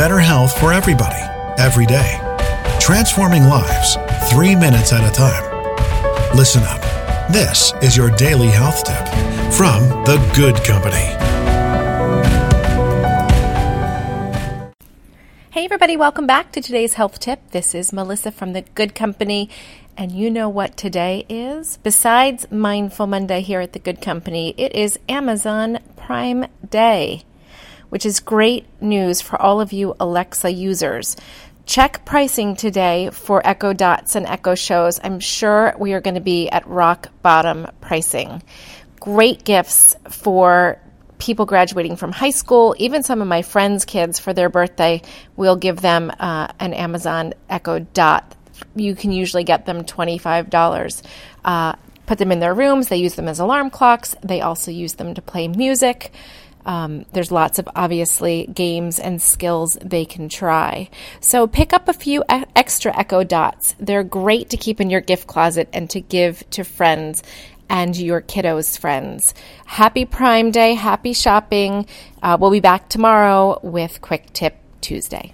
better health for everybody, every day. Transforming lives, three minutes at a time. Listen up. This is your daily health tip from The Good Company. Hey, everybody, welcome back to today's health tip. This is Melissa from The Good Company. And you know what today is? Besides Mindful Monday here at The Good Company, it is Amazon Prime Day, which is great news for all of you Alexa users. Check pricing today for Echo Dots and Echo Shows. I'm sure we are going to be at rock bottom pricing. Great gifts for people graduating from high school, even some of my friends' kids for their birthday, we'll give them uh, an Amazon Echo Dot. You can usually get them $25. Uh, put them in their rooms. They use them as alarm clocks. They also use them to play music. Um, there's lots of obviously games and skills they can try. So pick up a few e- extra Echo Dots. They're great to keep in your gift closet and to give to friends and your kiddos' friends. Happy Prime Day, happy shopping. Uh, we'll be back tomorrow with Quick Tip Tuesday.